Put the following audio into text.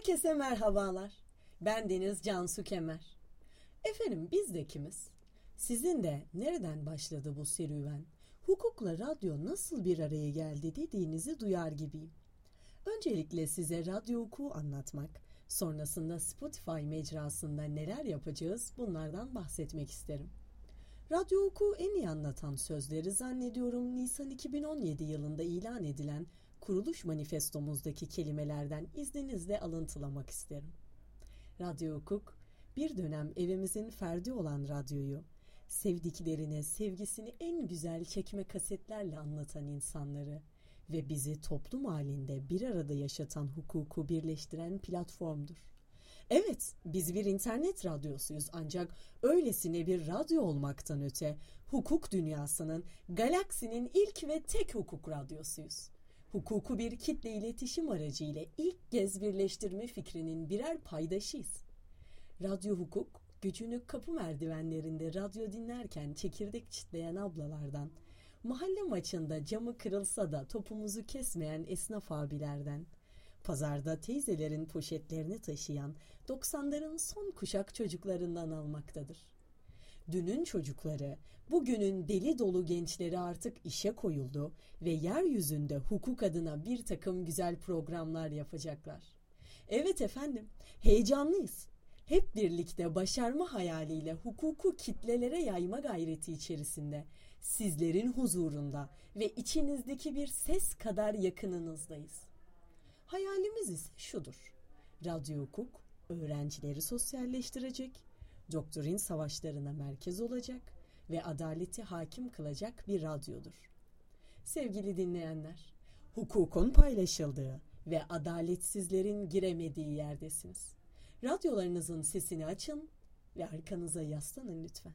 Herkese merhabalar. Ben Deniz Cansu Kemer. Efendim biz de kimiz? Sizin de nereden başladı bu serüven? Hukukla radyo nasıl bir araya geldi dediğinizi duyar gibiyim. Öncelikle size radyo hukuku anlatmak, sonrasında Spotify mecrasında neler yapacağız bunlardan bahsetmek isterim. Radyo hukuku en iyi anlatan sözleri zannediyorum Nisan 2017 yılında ilan edilen kuruluş manifestomuzdaki kelimelerden izninizle alıntılamak isterim. Radyo hukuk, bir dönem evimizin ferdi olan radyoyu, sevdiklerine sevgisini en güzel çekme kasetlerle anlatan insanları ve bizi toplum halinde bir arada yaşatan hukuku birleştiren platformdur. Evet, biz bir internet radyosuyuz ancak öylesine bir radyo olmaktan öte hukuk dünyasının, galaksinin ilk ve tek hukuk radyosuyuz hukuku bir kitle iletişim aracı ile ilk kez birleştirme fikrinin birer paydaşıyız. Radyo hukuk, gücünü kapı merdivenlerinde radyo dinlerken çekirdek çitleyen ablalardan, mahalle maçında camı kırılsa da topumuzu kesmeyen esnaf abilerden, pazarda teyzelerin poşetlerini taşıyan 90'ların son kuşak çocuklarından almaktadır. Dünün çocukları, bugünün deli dolu gençleri artık işe koyuldu ve yeryüzünde hukuk adına bir takım güzel programlar yapacaklar. Evet efendim, heyecanlıyız. Hep birlikte başarma hayaliyle hukuku kitlelere yayma gayreti içerisinde sizlerin huzurunda ve içinizdeki bir ses kadar yakınınızdayız. Hayalimiz ise şudur. Radyo hukuk öğrencileri sosyalleştirecek, doktrin savaşlarına merkez olacak ve adaleti hakim kılacak bir radyodur. Sevgili dinleyenler, hukukun paylaşıldığı ve adaletsizlerin giremediği yerdesiniz. Radyolarınızın sesini açın ve arkanıza yaslanın lütfen.